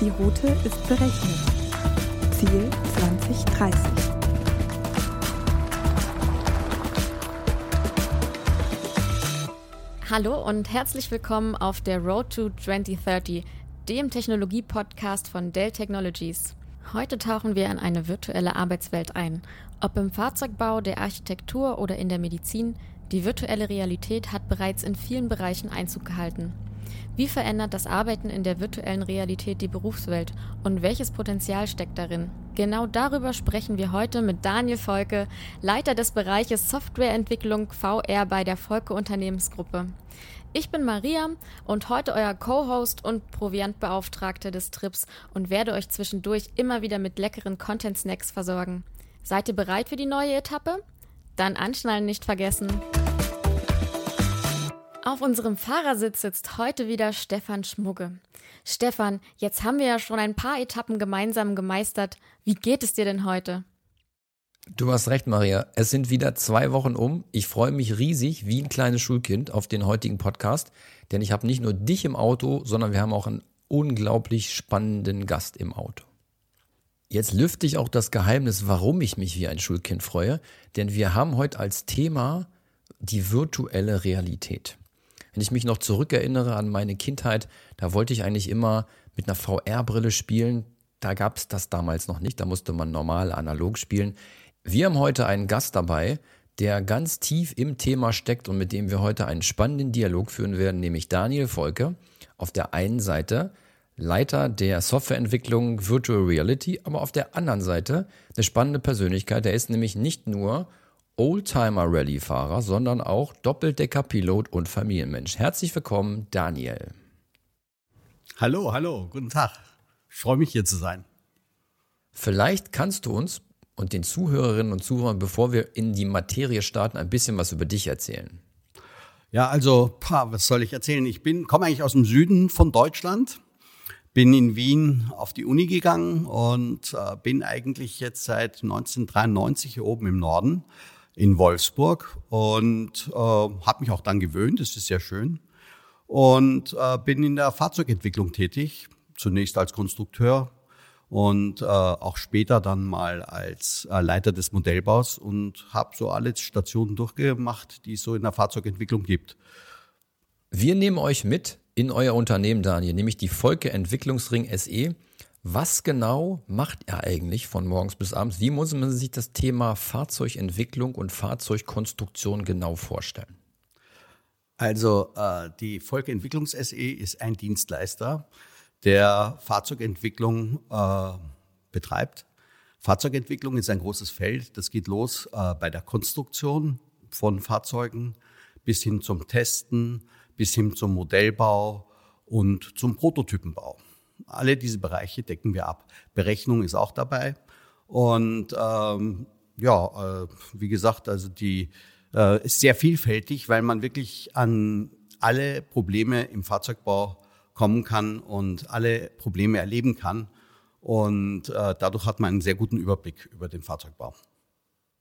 Die Route ist berechnet. Ziel 2030. Hallo und herzlich willkommen auf der Road to 2030, dem Technologie-Podcast von Dell Technologies. Heute tauchen wir in eine virtuelle Arbeitswelt ein. Ob im Fahrzeugbau, der Architektur oder in der Medizin, die virtuelle Realität hat bereits in vielen Bereichen Einzug gehalten. Wie verändert das Arbeiten in der virtuellen Realität die Berufswelt und welches Potenzial steckt darin? Genau darüber sprechen wir heute mit Daniel Volke, Leiter des Bereiches Softwareentwicklung VR bei der Volke Unternehmensgruppe. Ich bin Maria und heute euer Co-Host und Proviantbeauftragte des Trips und werde euch zwischendurch immer wieder mit leckeren Content-Snacks versorgen. Seid ihr bereit für die neue Etappe? Dann anschnallen nicht vergessen. Auf unserem Fahrersitz sitzt heute wieder Stefan Schmugge. Stefan, jetzt haben wir ja schon ein paar Etappen gemeinsam gemeistert. Wie geht es dir denn heute? Du hast recht, Maria. Es sind wieder zwei Wochen um. Ich freue mich riesig wie ein kleines Schulkind auf den heutigen Podcast, denn ich habe nicht nur dich im Auto, sondern wir haben auch einen unglaublich spannenden Gast im Auto. Jetzt lüfte ich auch das Geheimnis, warum ich mich wie ein Schulkind freue, denn wir haben heute als Thema die virtuelle Realität. Wenn ich mich noch zurückerinnere an meine Kindheit, da wollte ich eigentlich immer mit einer VR-Brille spielen. Da gab es das damals noch nicht, da musste man normal analog spielen. Wir haben heute einen Gast dabei, der ganz tief im Thema steckt und mit dem wir heute einen spannenden Dialog führen werden, nämlich Daniel Volke. Auf der einen Seite Leiter der Softwareentwicklung Virtual Reality, aber auf der anderen Seite eine spannende Persönlichkeit. Der ist nämlich nicht nur Oldtimer-Rallye-Fahrer, sondern auch Doppeldecker-Pilot und Familienmensch. Herzlich willkommen, Daniel. Hallo, hallo, guten Tag. Ich freue mich hier zu sein. Vielleicht kannst du uns und den Zuhörerinnen und Zuhörern, bevor wir in die Materie starten, ein bisschen was über dich erzählen. Ja, also, pah, was soll ich erzählen? Ich bin, komme eigentlich aus dem Süden von Deutschland, bin in Wien auf die Uni gegangen und äh, bin eigentlich jetzt seit 1993 hier oben im Norden in Wolfsburg und äh, habe mich auch dann gewöhnt, das ist sehr schön. Und äh, bin in der Fahrzeugentwicklung tätig, zunächst als Konstrukteur und äh, auch später dann mal als äh, Leiter des Modellbaus und habe so alle Stationen durchgemacht, die es so in der Fahrzeugentwicklung gibt. Wir nehmen euch mit in euer Unternehmen, Daniel, nämlich die Volke Entwicklungsring SE. Was genau macht er eigentlich von morgens bis abends? Wie muss man sich das Thema Fahrzeugentwicklung und Fahrzeugkonstruktion genau vorstellen? Also äh, die Volke Entwicklungs SE ist ein Dienstleister, der Fahrzeugentwicklung äh, betreibt. Fahrzeugentwicklung ist ein großes Feld. Das geht los äh, bei der Konstruktion von Fahrzeugen bis hin zum Testen, bis hin zum Modellbau und zum Prototypenbau. Alle diese Bereiche decken wir ab. Berechnung ist auch dabei. Und ähm, ja, äh, wie gesagt, also die äh, ist sehr vielfältig, weil man wirklich an alle Probleme im Fahrzeugbau kommen kann und alle Probleme erleben kann. Und äh, dadurch hat man einen sehr guten Überblick über den Fahrzeugbau.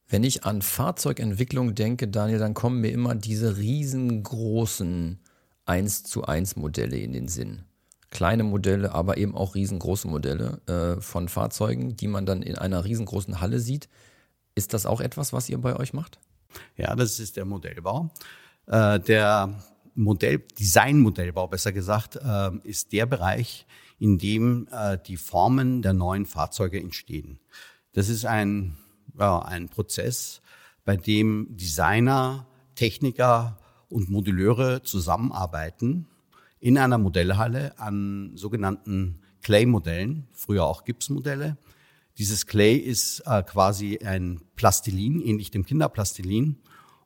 Wenn ich an Fahrzeugentwicklung denke, Daniel, dann kommen mir immer diese riesengroßen 1 zu 1 Modelle in den Sinn kleine Modelle, aber eben auch riesengroße Modelle äh, von Fahrzeugen, die man dann in einer riesengroßen Halle sieht. Ist das auch etwas, was ihr bei euch macht? Ja, das ist der Modellbau. Äh, der Modell, Designmodellbau, besser gesagt, äh, ist der Bereich, in dem äh, die Formen der neuen Fahrzeuge entstehen. Das ist ein, ja, ein Prozess, bei dem Designer, Techniker und Moduleure zusammenarbeiten in einer Modellhalle an sogenannten Clay-Modellen, früher auch Gipsmodelle. Dieses Clay ist äh, quasi ein Plastilin, ähnlich dem Kinderplastilin.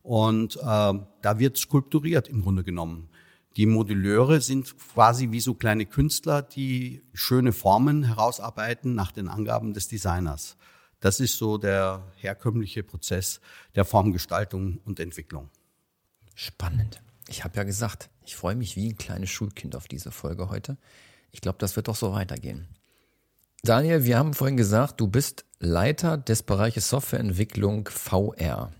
Und äh, da wird skulpturiert im Grunde genommen. Die Moduleure sind quasi wie so kleine Künstler, die schöne Formen herausarbeiten nach den Angaben des Designers. Das ist so der herkömmliche Prozess der Formgestaltung und Entwicklung. Spannend. Ich habe ja gesagt, ich freue mich wie ein kleines Schulkind auf diese Folge heute. Ich glaube, das wird doch so weitergehen. Daniel, wir haben vorhin gesagt, du bist Leiter des Bereiches Softwareentwicklung VR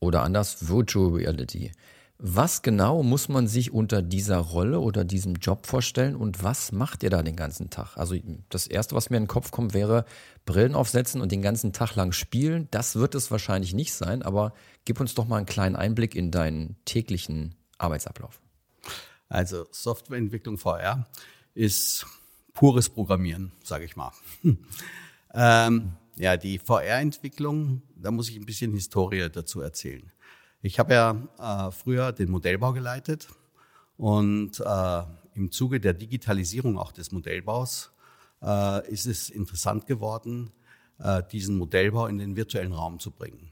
oder anders Virtual Reality. Was genau muss man sich unter dieser Rolle oder diesem Job vorstellen und was macht ihr da den ganzen Tag? Also das Erste, was mir in den Kopf kommt, wäre Brillen aufsetzen und den ganzen Tag lang spielen. Das wird es wahrscheinlich nicht sein, aber gib uns doch mal einen kleinen Einblick in deinen täglichen Arbeitsablauf. Also Softwareentwicklung VR ist pures Programmieren, sage ich mal. ähm, ja, die VR-Entwicklung, da muss ich ein bisschen Historie dazu erzählen. Ich habe ja äh, früher den Modellbau geleitet und äh, im Zuge der Digitalisierung auch des Modellbaus äh, ist es interessant geworden, äh, diesen Modellbau in den virtuellen Raum zu bringen.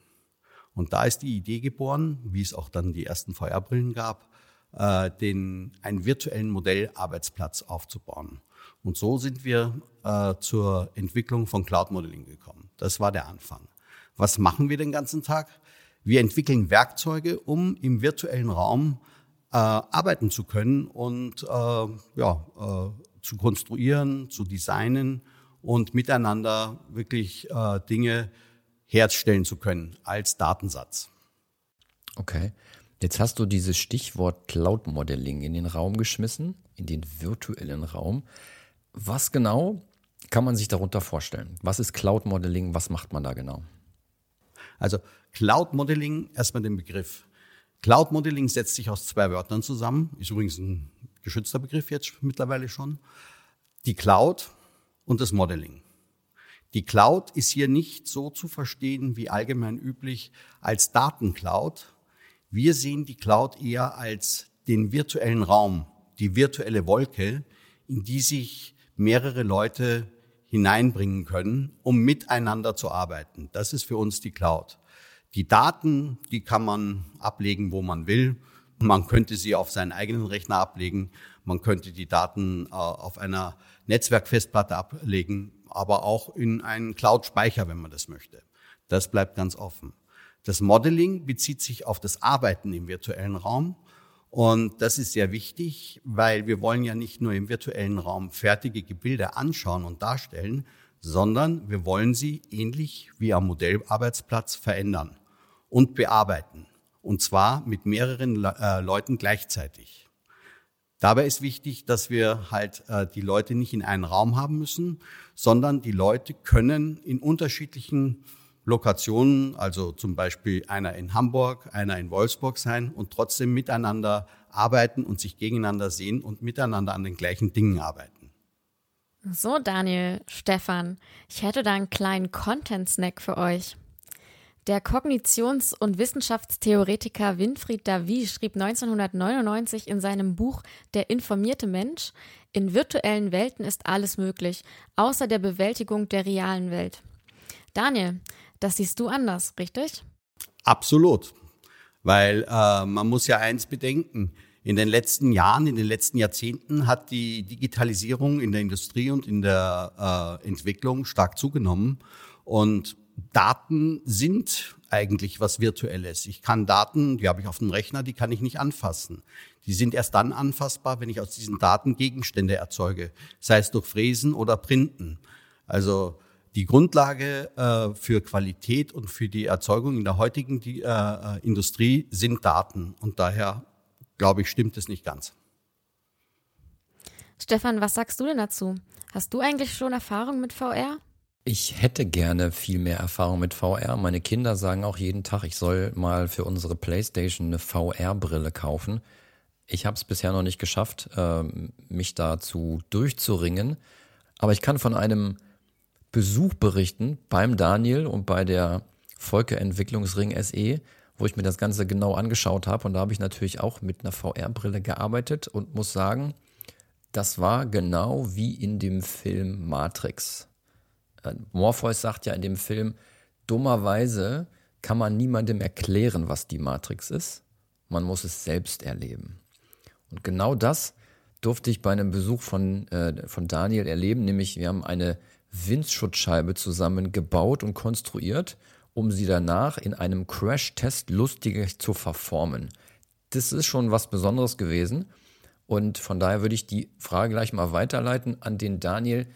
Und da ist die Idee geboren, wie es auch dann die ersten VR-Brillen gab, äh, den, einen virtuellen Modellarbeitsplatz aufzubauen. Und so sind wir äh, zur Entwicklung von Cloud Modeling gekommen. Das war der Anfang. Was machen wir den ganzen Tag? Wir entwickeln Werkzeuge, um im virtuellen Raum äh, arbeiten zu können und äh, ja, äh, zu konstruieren, zu designen und miteinander wirklich äh, Dinge herstellen zu können als Datensatz. Okay. Jetzt hast du dieses Stichwort Cloud Modeling in den Raum geschmissen, in den virtuellen Raum. Was genau kann man sich darunter vorstellen? Was ist Cloud Modeling? Was macht man da genau? Also Cloud Modeling, erstmal den Begriff. Cloud Modeling setzt sich aus zwei Wörtern zusammen, ist übrigens ein geschützter Begriff jetzt mittlerweile schon. Die Cloud und das Modeling. Die Cloud ist hier nicht so zu verstehen wie allgemein üblich als Datencloud. Wir sehen die Cloud eher als den virtuellen Raum, die virtuelle Wolke, in die sich mehrere Leute hineinbringen können, um miteinander zu arbeiten. Das ist für uns die Cloud. Die Daten, die kann man ablegen, wo man will. Man könnte sie auf seinen eigenen Rechner ablegen. Man könnte die Daten äh, auf einer Netzwerkfestplatte ablegen, aber auch in einen Cloud-Speicher, wenn man das möchte. Das bleibt ganz offen. Das Modeling bezieht sich auf das Arbeiten im virtuellen Raum. Und das ist sehr wichtig, weil wir wollen ja nicht nur im virtuellen Raum fertige Gebilde anschauen und darstellen, sondern wir wollen sie ähnlich wie am Modellarbeitsplatz verändern und bearbeiten. Und zwar mit mehreren äh, Leuten gleichzeitig. Dabei ist wichtig, dass wir halt äh, die Leute nicht in einen Raum haben müssen, sondern die Leute können in unterschiedlichen Lokationen, also zum Beispiel einer in Hamburg, einer in Wolfsburg sein und trotzdem miteinander arbeiten und sich gegeneinander sehen und miteinander an den gleichen Dingen arbeiten. So, Daniel, Stefan, ich hätte da einen kleinen Content-Snack für euch. Der Kognitions- und Wissenschaftstheoretiker Winfried Davy schrieb 1999 in seinem Buch Der informierte Mensch, in virtuellen Welten ist alles möglich, außer der Bewältigung der realen Welt. Daniel, das siehst du anders, richtig? Absolut, weil äh, man muss ja eins bedenken. In den letzten Jahren, in den letzten Jahrzehnten hat die Digitalisierung in der Industrie und in der äh, Entwicklung stark zugenommen. Und Daten sind eigentlich was Virtuelles. Ich kann Daten, die habe ich auf dem Rechner, die kann ich nicht anfassen. Die sind erst dann anfassbar, wenn ich aus diesen Daten Gegenstände erzeuge, sei es durch Fräsen oder Printen. Also die Grundlage äh, für Qualität und für die Erzeugung in der heutigen die, äh, äh Industrie sind Daten. Und daher, glaube ich, stimmt es nicht ganz. Stefan, was sagst du denn dazu? Hast du eigentlich schon Erfahrung mit VR? Ich hätte gerne viel mehr Erfahrung mit VR. Meine Kinder sagen auch jeden Tag, ich soll mal für unsere Playstation eine VR-Brille kaufen. Ich habe es bisher noch nicht geschafft, ähm, mich dazu durchzuringen. Aber ich kann von einem Besuch berichten beim Daniel und bei der Volker Entwicklungsring SE, wo ich mir das Ganze genau angeschaut habe. Und da habe ich natürlich auch mit einer VR-Brille gearbeitet und muss sagen, das war genau wie in dem Film Matrix. Morpheus sagt ja in dem Film, dummerweise kann man niemandem erklären, was die Matrix ist. Man muss es selbst erleben. Und genau das durfte ich bei einem Besuch von, äh, von Daniel erleben, nämlich wir haben eine Windschutzscheibe zusammen gebaut und konstruiert, um sie danach in einem Crash-Test lustiger zu verformen. Das ist schon was Besonderes gewesen. Und von daher würde ich die Frage gleich mal weiterleiten an den Daniel.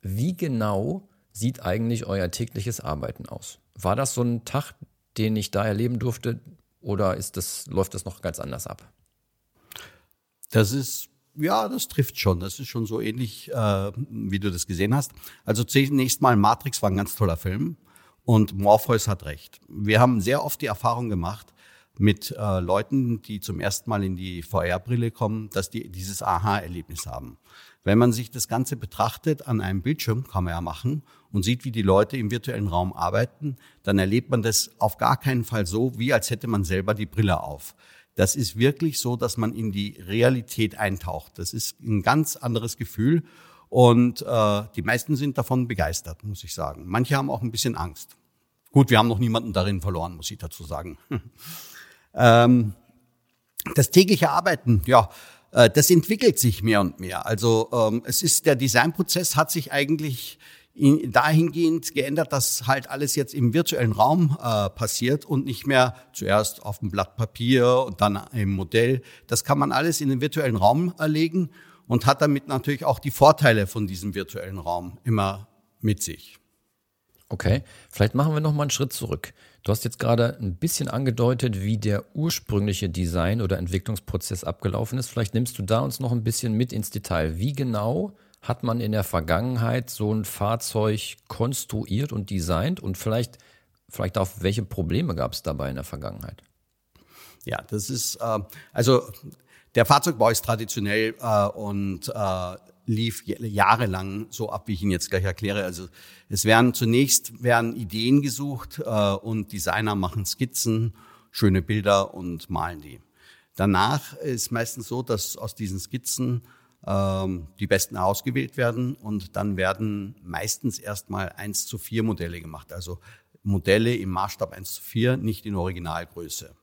Wie genau sieht eigentlich euer tägliches Arbeiten aus? War das so ein Tag, den ich da erleben durfte, oder ist das, läuft das noch ganz anders ab? Das ist ja, das trifft schon. Das ist schon so ähnlich, äh, wie du das gesehen hast. Also zunächst mal, Matrix war ein ganz toller Film und Morpheus hat recht. Wir haben sehr oft die Erfahrung gemacht mit äh, Leuten, die zum ersten Mal in die VR-Brille kommen, dass die dieses Aha-Erlebnis haben. Wenn man sich das Ganze betrachtet an einem Bildschirm, kann man ja machen, und sieht, wie die Leute im virtuellen Raum arbeiten, dann erlebt man das auf gar keinen Fall so, wie als hätte man selber die Brille auf. Das ist wirklich so, dass man in die Realität eintaucht. Das ist ein ganz anderes Gefühl und äh, die meisten sind davon begeistert, muss ich sagen. Manche haben auch ein bisschen Angst. Gut, wir haben noch niemanden darin verloren, muss ich dazu sagen. ähm, das tägliche Arbeiten, ja, äh, das entwickelt sich mehr und mehr. Also ähm, es ist der Designprozess hat sich eigentlich dahingehend geändert, dass halt alles jetzt im virtuellen Raum äh, passiert und nicht mehr zuerst auf dem Blatt Papier und dann im Modell. Das kann man alles in den virtuellen Raum erlegen und hat damit natürlich auch die Vorteile von diesem virtuellen Raum immer mit sich. Okay, vielleicht machen wir noch mal einen Schritt zurück. Du hast jetzt gerade ein bisschen angedeutet, wie der ursprüngliche Design- oder Entwicklungsprozess abgelaufen ist. Vielleicht nimmst du da uns noch ein bisschen mit ins Detail. Wie genau hat man in der Vergangenheit so ein Fahrzeug konstruiert und designt und vielleicht, vielleicht auch welche Probleme gab es dabei in der Vergangenheit? Ja, das ist, äh, also der Fahrzeugbau ist traditionell äh, und äh, lief jahrelang so ab, wie ich Ihnen jetzt gleich erkläre. Also es werden zunächst werden Ideen gesucht äh, und Designer machen Skizzen, schöne Bilder und malen die. Danach ist meistens so, dass aus diesen Skizzen ähm, die besten ausgewählt werden und dann werden meistens erstmal 1 zu 4 Modelle gemacht. Also Modelle im Maßstab 1 zu 4, nicht in Originalgröße.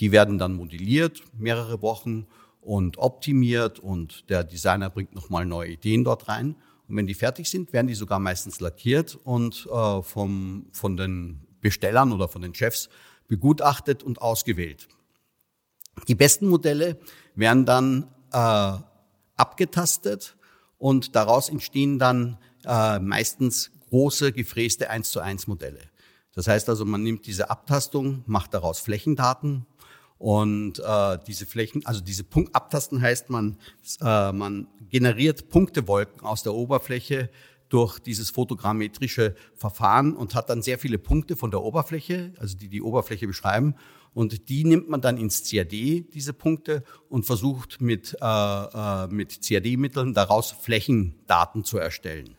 Die werden dann modelliert, mehrere Wochen und optimiert und der Designer bringt nochmal neue Ideen dort rein. Und wenn die fertig sind, werden die sogar meistens lackiert und äh, vom, von den Bestellern oder von den Chefs begutachtet und ausgewählt. Die besten Modelle werden dann äh, abgetastet und daraus entstehen dann äh, meistens große gefräste 1 zu 1 Modelle. Das heißt also, man nimmt diese Abtastung, macht daraus Flächendaten und äh, diese Flächen, also diese Punkt Abtasten heißt, man, äh, man generiert Punktewolken aus der Oberfläche durch dieses fotogrammetrische Verfahren und hat dann sehr viele Punkte von der Oberfläche, also die die Oberfläche beschreiben und die nimmt man dann ins CAD, diese Punkte, und versucht mit, äh, äh, mit CAD-Mitteln daraus Flächendaten zu erstellen.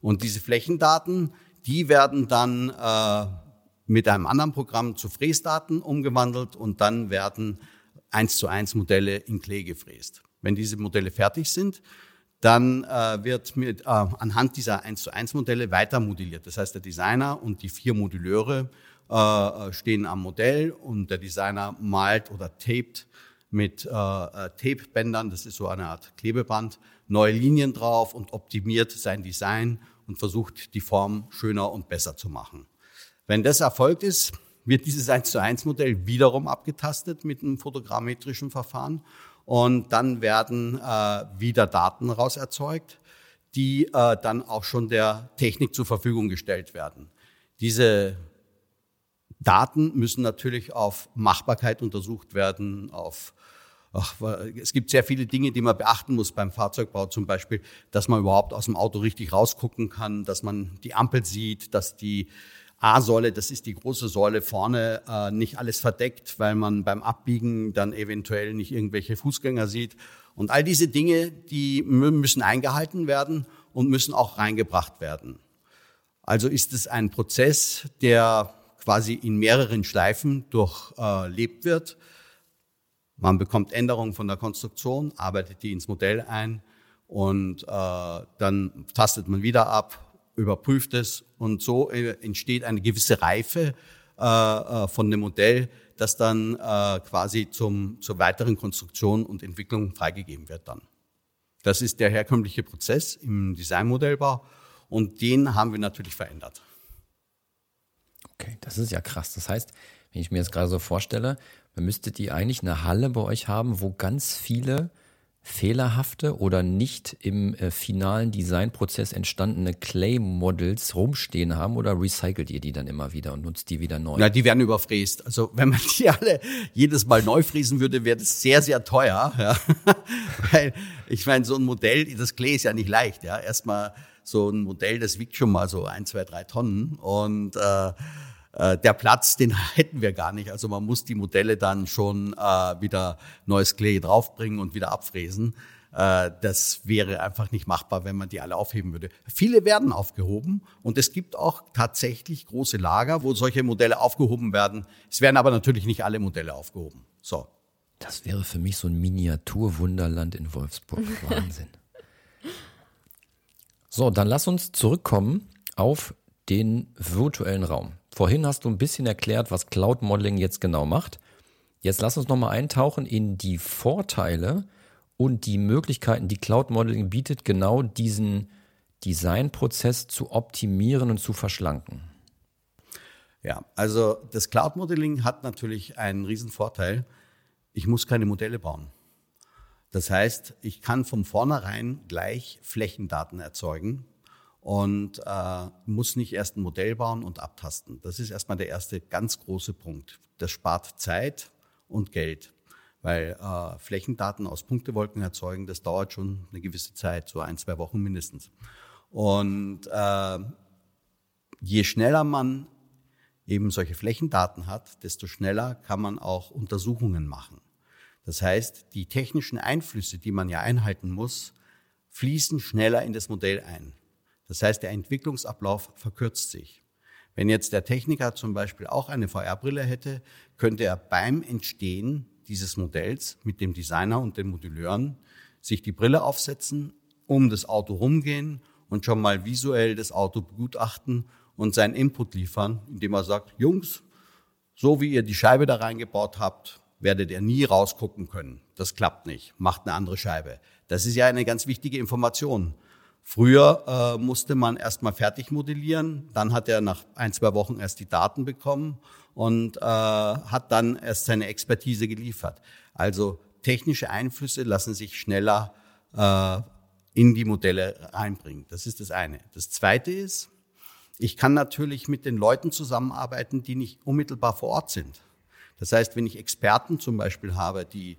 Und diese Flächendaten, die werden dann äh, mit einem anderen Programm zu Fräsdaten umgewandelt und dann werden eins zu eins Modelle in Klee gefräst. Wenn diese Modelle fertig sind, dann äh, wird mit, äh, anhand dieser 1 zu 1 Modelle weiter modelliert. Das heißt, der Designer und die vier Moduleure äh, stehen am Modell und der Designer malt oder tapet mit äh, äh, Tapebändern, das ist so eine Art Klebeband, neue Linien drauf und optimiert sein Design und versucht, die Form schöner und besser zu machen. Wenn das erfolgt ist, wird dieses 1 zu 1 Modell wiederum abgetastet mit einem fotogrammetrischen Verfahren und dann werden äh, wieder Daten raus erzeugt, die äh, dann auch schon der Technik zur Verfügung gestellt werden. Diese Daten müssen natürlich auf Machbarkeit untersucht werden, auf Ach, es gibt sehr viele Dinge, die man beachten muss beim Fahrzeugbau, zum Beispiel, dass man überhaupt aus dem Auto richtig rausgucken kann, dass man die Ampel sieht, dass die A-Säule, das ist die große Säule vorne, äh, nicht alles verdeckt, weil man beim Abbiegen dann eventuell nicht irgendwelche Fußgänger sieht. Und all diese Dinge, die müssen eingehalten werden und müssen auch reingebracht werden. Also ist es ein Prozess, der quasi in mehreren Schleifen durchlebt wird. Man bekommt Änderungen von der Konstruktion, arbeitet die ins Modell ein und äh, dann tastet man wieder ab, überprüft es und so äh, entsteht eine gewisse Reife äh, äh, von dem Modell, das dann äh, quasi zum, zur weiteren Konstruktion und Entwicklung freigegeben wird dann. Das ist der herkömmliche Prozess im Designmodellbau und den haben wir natürlich verändert. Okay, das ist ja krass. Das heißt, wenn ich mir jetzt gerade so vorstelle, dann müsstet ihr eigentlich eine Halle bei euch haben, wo ganz viele fehlerhafte oder nicht im äh, finalen Designprozess entstandene Clay-Models rumstehen haben oder recycelt ihr die dann immer wieder und nutzt die wieder neu? Na, die werden überfräst. Also wenn man die alle jedes Mal neu fräsen würde, wäre das sehr, sehr teuer. Ja. Weil ich meine, so ein Modell, das Clay ist ja nicht leicht. Ja. Erstmal so ein Modell, das wiegt schon mal so ein, zwei, drei Tonnen und äh, äh, der Platz, den hätten wir gar nicht. Also man muss die Modelle dann schon äh, wieder neues Clay draufbringen und wieder abfräsen. Äh, das wäre einfach nicht machbar, wenn man die alle aufheben würde. Viele werden aufgehoben und es gibt auch tatsächlich große Lager, wo solche Modelle aufgehoben werden. Es werden aber natürlich nicht alle Modelle aufgehoben. So. Das wäre für mich so ein Miniaturwunderland in Wolfsburg. Wahnsinn. So, dann lass uns zurückkommen auf den virtuellen Raum. Vorhin hast du ein bisschen erklärt, was Cloud Modeling jetzt genau macht. Jetzt lass uns nochmal eintauchen in die Vorteile und die Möglichkeiten, die Cloud Modeling bietet, genau diesen Designprozess zu optimieren und zu verschlanken. Ja, also das Cloud Modeling hat natürlich einen riesen Vorteil. Ich muss keine Modelle bauen. Das heißt, ich kann von vornherein gleich Flächendaten erzeugen und äh, muss nicht erst ein Modell bauen und abtasten. Das ist erstmal der erste ganz große Punkt. Das spart Zeit und Geld, weil äh, Flächendaten aus Punktewolken erzeugen, das dauert schon eine gewisse Zeit, so ein, zwei Wochen mindestens. Und äh, je schneller man eben solche Flächendaten hat, desto schneller kann man auch Untersuchungen machen. Das heißt, die technischen Einflüsse, die man ja einhalten muss, fließen schneller in das Modell ein. Das heißt, der Entwicklungsablauf verkürzt sich. Wenn jetzt der Techniker zum Beispiel auch eine VR-Brille hätte, könnte er beim Entstehen dieses Modells mit dem Designer und den Moduleuren sich die Brille aufsetzen, um das Auto rumgehen und schon mal visuell das Auto begutachten und seinen Input liefern, indem er sagt, Jungs, so wie ihr die Scheibe da reingebaut habt, werdet ihr nie rausgucken können. Das klappt nicht. Macht eine andere Scheibe. Das ist ja eine ganz wichtige Information. Früher äh, musste man erstmal fertig modellieren, dann hat er nach ein, zwei Wochen erst die Daten bekommen und äh, hat dann erst seine Expertise geliefert. Also technische Einflüsse lassen sich schneller äh, in die Modelle reinbringen. Das ist das eine. Das zweite ist, ich kann natürlich mit den Leuten zusammenarbeiten, die nicht unmittelbar vor Ort sind. Das heißt, wenn ich Experten zum Beispiel habe, die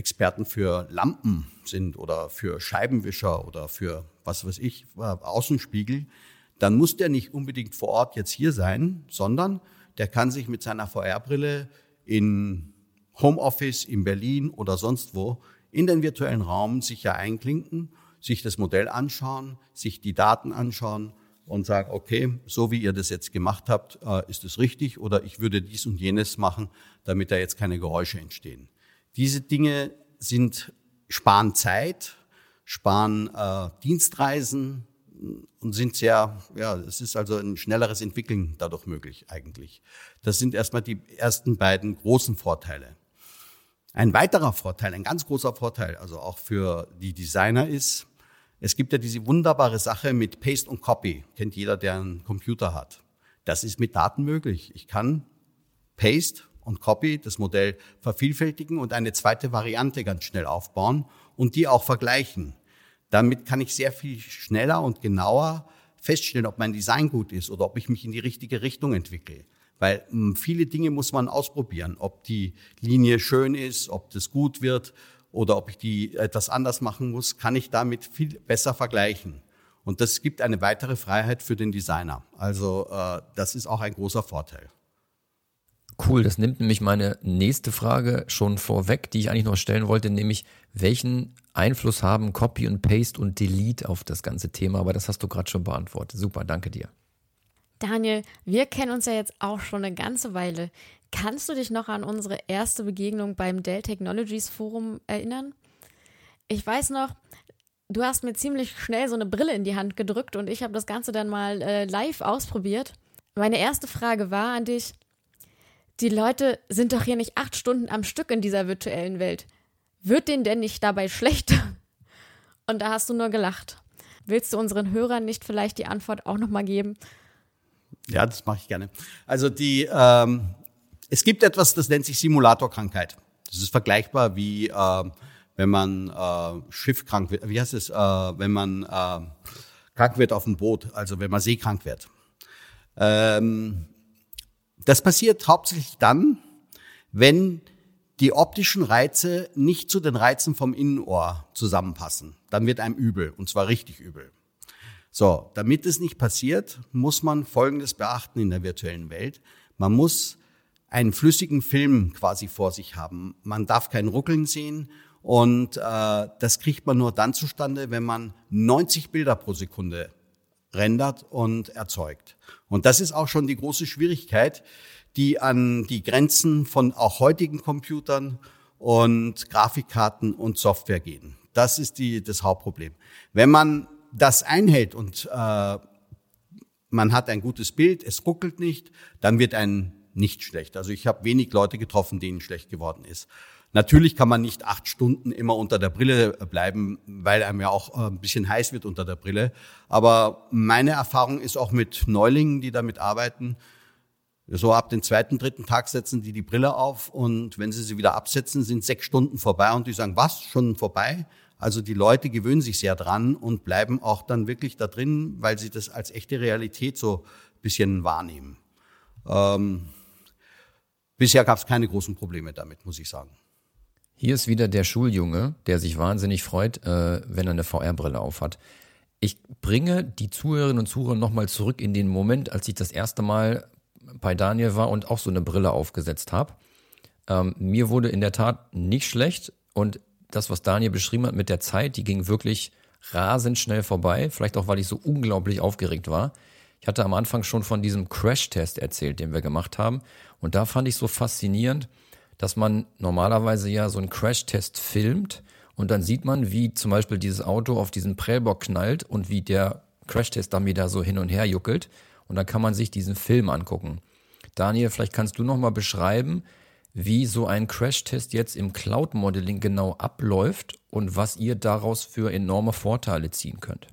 Experten für Lampen sind oder für Scheibenwischer oder für was weiß ich, äh, Außenspiegel, dann muss der nicht unbedingt vor Ort jetzt hier sein, sondern der kann sich mit seiner VR-Brille in Homeoffice in Berlin oder sonst wo in den virtuellen Raum sich ja einklinken, sich das Modell anschauen, sich die Daten anschauen und sagen, okay, so wie ihr das jetzt gemacht habt, äh, ist es richtig oder ich würde dies und jenes machen, damit da jetzt keine Geräusche entstehen. Diese Dinge sind, sparen Zeit, sparen äh, Dienstreisen und sind sehr, ja, es ist also ein schnelleres Entwickeln dadurch möglich eigentlich. Das sind erstmal die ersten beiden großen Vorteile. Ein weiterer Vorteil, ein ganz großer Vorteil, also auch für die Designer ist, es gibt ja diese wunderbare Sache mit Paste und Copy. Kennt jeder, der einen Computer hat. Das ist mit Daten möglich. Ich kann Paste und Copy, das Modell vervielfältigen und eine zweite Variante ganz schnell aufbauen und die auch vergleichen. Damit kann ich sehr viel schneller und genauer feststellen, ob mein Design gut ist oder ob ich mich in die richtige Richtung entwickle. Weil hm, viele Dinge muss man ausprobieren, ob die Linie schön ist, ob das gut wird oder ob ich die etwas anders machen muss, kann ich damit viel besser vergleichen. Und das gibt eine weitere Freiheit für den Designer. Also äh, das ist auch ein großer Vorteil. Cool, das nimmt nämlich meine nächste Frage schon vorweg, die ich eigentlich noch stellen wollte, nämlich welchen Einfluss haben Copy und Paste und Delete auf das ganze Thema? Aber das hast du gerade schon beantwortet. Super, danke dir. Daniel, wir kennen uns ja jetzt auch schon eine ganze Weile. Kannst du dich noch an unsere erste Begegnung beim Dell Technologies Forum erinnern? Ich weiß noch, du hast mir ziemlich schnell so eine Brille in die Hand gedrückt und ich habe das Ganze dann mal äh, live ausprobiert. Meine erste Frage war an dich, die Leute sind doch hier nicht acht Stunden am Stück in dieser virtuellen Welt. Wird denen denn nicht dabei schlecht? Und da hast du nur gelacht. Willst du unseren Hörern nicht vielleicht die Antwort auch nochmal geben? Ja, das mache ich gerne. Also die, ähm, es gibt etwas, das nennt sich Simulatorkrankheit. Das ist vergleichbar wie äh, wenn man äh, schiffkrank wird, wie heißt es, äh, wenn man äh, krank wird auf dem Boot, also wenn man seekrank wird. Ähm, das passiert hauptsächlich dann, wenn die optischen Reize nicht zu den Reizen vom Innenohr zusammenpassen. Dann wird einem übel, und zwar richtig übel. So, damit es nicht passiert, muss man Folgendes beachten in der virtuellen Welt. Man muss einen flüssigen Film quasi vor sich haben. Man darf kein Ruckeln sehen und äh, das kriegt man nur dann zustande, wenn man 90 Bilder pro Sekunde rendert und erzeugt. Und das ist auch schon die große Schwierigkeit, die an die Grenzen von auch heutigen Computern und Grafikkarten und Software gehen. Das ist die, das Hauptproblem. Wenn man das einhält und äh, man hat ein gutes Bild, es ruckelt nicht, dann wird ein nicht schlecht. Also ich habe wenig Leute getroffen, denen schlecht geworden ist. Natürlich kann man nicht acht Stunden immer unter der Brille bleiben, weil einem ja auch äh, ein bisschen heiß wird unter der Brille. Aber meine Erfahrung ist auch mit Neulingen, die damit arbeiten, so ab den zweiten, dritten Tag setzen die die Brille auf und wenn sie sie wieder absetzen, sind sechs Stunden vorbei und die sagen, was, schon vorbei? Also die Leute gewöhnen sich sehr dran und bleiben auch dann wirklich da drin, weil sie das als echte Realität so ein bisschen wahrnehmen. Ähm, bisher gab es keine großen Probleme damit, muss ich sagen. Hier ist wieder der Schuljunge, der sich wahnsinnig freut, äh, wenn er eine VR-Brille aufhat. Ich bringe die Zuhörerinnen und Zuhörer nochmal zurück in den Moment, als ich das erste Mal bei Daniel war und auch so eine Brille aufgesetzt habe. Ähm, mir wurde in der Tat nicht schlecht und das, was Daniel beschrieben hat mit der Zeit, die ging wirklich rasend schnell vorbei. Vielleicht auch, weil ich so unglaublich aufgeregt war. Ich hatte am Anfang schon von diesem Crash-Test erzählt, den wir gemacht haben. Und da fand ich so faszinierend, dass man normalerweise ja so einen Crash-Test filmt und dann sieht man, wie zum Beispiel dieses Auto auf diesen Prellbock knallt und wie der Crash-Test dann wieder so hin und her juckelt und dann kann man sich diesen Film angucken. Daniel, vielleicht kannst du nochmal beschreiben, wie so ein Crash-Test jetzt im Cloud-Modeling genau abläuft und was ihr daraus für enorme Vorteile ziehen könnt.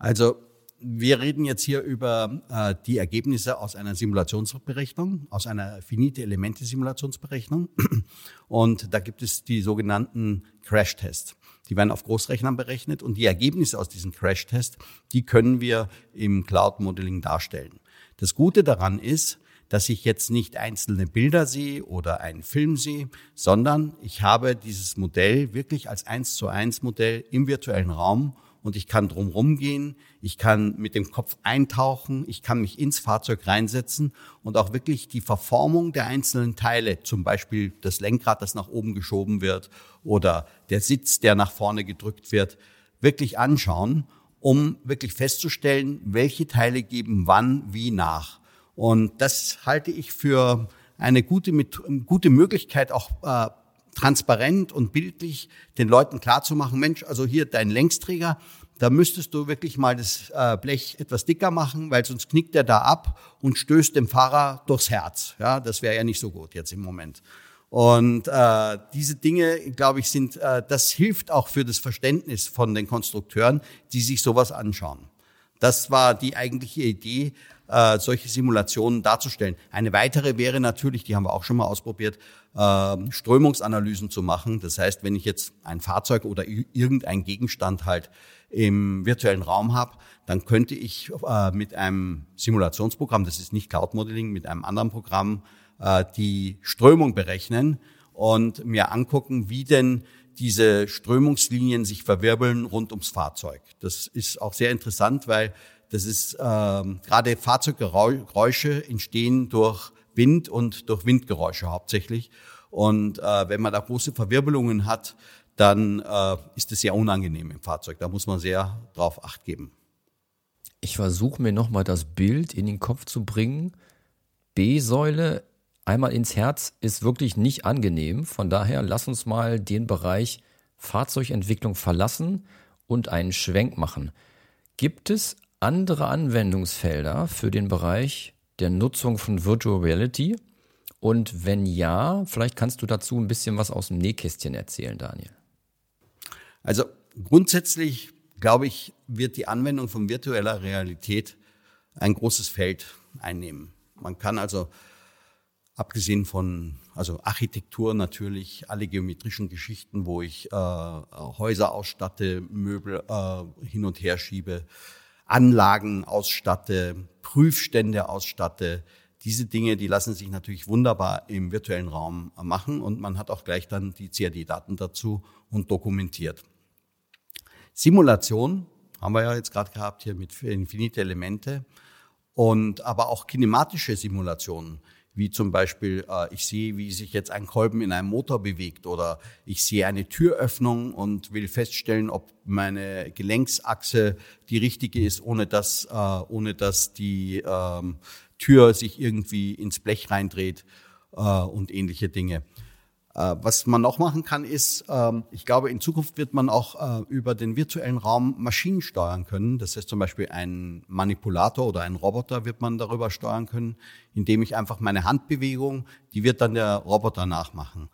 Also wir reden jetzt hier über äh, die Ergebnisse aus einer Simulationsberechnung, aus einer finite Elemente Simulationsberechnung. Und da gibt es die sogenannten Crash-Tests. Die werden auf Großrechnern berechnet und die Ergebnisse aus diesen Crash-Tests, die können wir im Cloud-Modeling darstellen. Das Gute daran ist, dass ich jetzt nicht einzelne Bilder sehe oder einen Film sehe, sondern ich habe dieses Modell wirklich als eins zu eins Modell im virtuellen Raum und ich kann drumherum gehen, ich kann mit dem Kopf eintauchen, ich kann mich ins Fahrzeug reinsetzen und auch wirklich die Verformung der einzelnen Teile, zum Beispiel das Lenkrad, das nach oben geschoben wird oder der Sitz, der nach vorne gedrückt wird, wirklich anschauen, um wirklich festzustellen, welche Teile geben wann wie nach. Und das halte ich für eine gute, gute Möglichkeit, auch äh, transparent und bildlich den Leuten klarzumachen, Mensch, also hier dein Längsträger, da müsstest du wirklich mal das äh, Blech etwas dicker machen, weil sonst knickt er da ab und stößt dem Fahrer durchs Herz. Ja, das wäre ja nicht so gut jetzt im Moment. Und äh, diese Dinge, glaube ich, sind, äh, das hilft auch für das Verständnis von den Konstrukteuren, die sich sowas anschauen. Das war die eigentliche Idee, äh, solche Simulationen darzustellen. Eine weitere wäre natürlich, die haben wir auch schon mal ausprobiert, äh, Strömungsanalysen zu machen. Das heißt, wenn ich jetzt ein Fahrzeug oder irgendein Gegenstand halt im virtuellen Raum habe, dann könnte ich äh, mit einem Simulationsprogramm, das ist nicht Cloud Modeling, mit einem anderen Programm äh, die Strömung berechnen und mir angucken, wie denn diese Strömungslinien sich verwirbeln rund ums Fahrzeug. Das ist auch sehr interessant, weil das ist ähm, gerade Fahrzeuggeräusche entstehen durch Wind und durch Windgeräusche hauptsächlich. Und äh, wenn man da große Verwirbelungen hat, dann äh, ist es sehr unangenehm im Fahrzeug. Da muss man sehr drauf acht geben. Ich versuche mir nochmal das Bild in den Kopf zu bringen. B-Säule einmal ins Herz ist wirklich nicht angenehm. Von daher lass uns mal den Bereich Fahrzeugentwicklung verlassen und einen Schwenk machen. Gibt es andere Anwendungsfelder für den Bereich der Nutzung von Virtual Reality? Und wenn ja, vielleicht kannst du dazu ein bisschen was aus dem Nähkästchen erzählen, Daniel. Also grundsätzlich, glaube ich, wird die Anwendung von virtueller Realität ein großes Feld einnehmen. Man kann also abgesehen von also Architektur natürlich, alle geometrischen Geschichten, wo ich äh, Häuser ausstatte, Möbel äh, hin und her schiebe, Anlagen ausstatte, Prüfstände ausstatte. Diese Dinge, die lassen sich natürlich wunderbar im virtuellen Raum machen und man hat auch gleich dann die CAD-Daten dazu und dokumentiert. Simulation haben wir ja jetzt gerade gehabt hier mit infinite Elemente und aber auch kinematische Simulationen wie zum Beispiel, äh, ich sehe, wie sich jetzt ein Kolben in einem Motor bewegt oder ich sehe eine Türöffnung und will feststellen, ob meine Gelenksachse die richtige ist, ohne dass, äh, ohne dass die ähm, Tür sich irgendwie ins Blech reindreht äh, und ähnliche Dinge. Äh, was man noch machen kann, ist, ähm, ich glaube, in Zukunft wird man auch äh, über den virtuellen Raum Maschinen steuern können. Das heißt zum Beispiel ein Manipulator oder ein Roboter wird man darüber steuern können, indem ich einfach meine Handbewegung, die wird dann der Roboter nachmachen.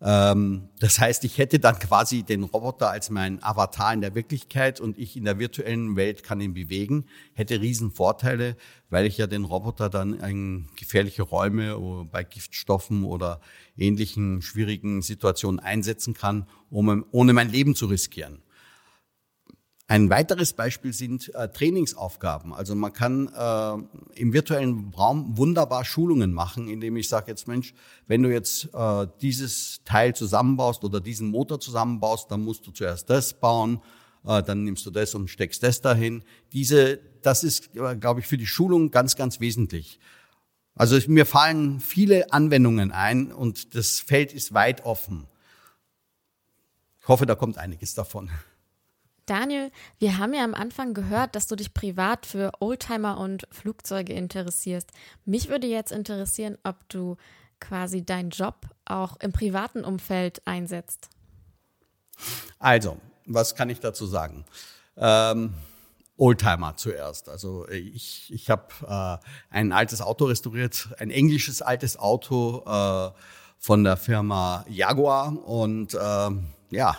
Ähm, das heißt, ich hätte dann quasi den Roboter als mein Avatar in der Wirklichkeit und ich in der virtuellen Welt kann ihn bewegen, hätte riesen Vorteile, weil ich ja den Roboter dann in gefährliche Räume bei Giftstoffen oder ähnlichen schwierigen Situationen einsetzen kann, um, ohne mein Leben zu riskieren. Ein weiteres Beispiel sind äh, Trainingsaufgaben. Also man kann äh, im virtuellen Raum wunderbar Schulungen machen, indem ich sage jetzt, Mensch, wenn du jetzt äh, dieses Teil zusammenbaust oder diesen Motor zusammenbaust, dann musst du zuerst das bauen, äh, dann nimmst du das und steckst das dahin. Diese, das ist, äh, glaube ich, für die Schulung ganz, ganz wesentlich. Also mir fallen viele Anwendungen ein und das Feld ist weit offen. Ich hoffe, da kommt einiges davon. Daniel, wir haben ja am Anfang gehört, dass du dich privat für Oldtimer und Flugzeuge interessierst. Mich würde jetzt interessieren, ob du quasi deinen Job auch im privaten Umfeld einsetzt. Also, was kann ich dazu sagen? Ähm, Oldtimer zuerst. Also ich, ich habe äh, ein altes Auto restauriert, ein englisches altes Auto äh, von der Firma Jaguar und äh, ja,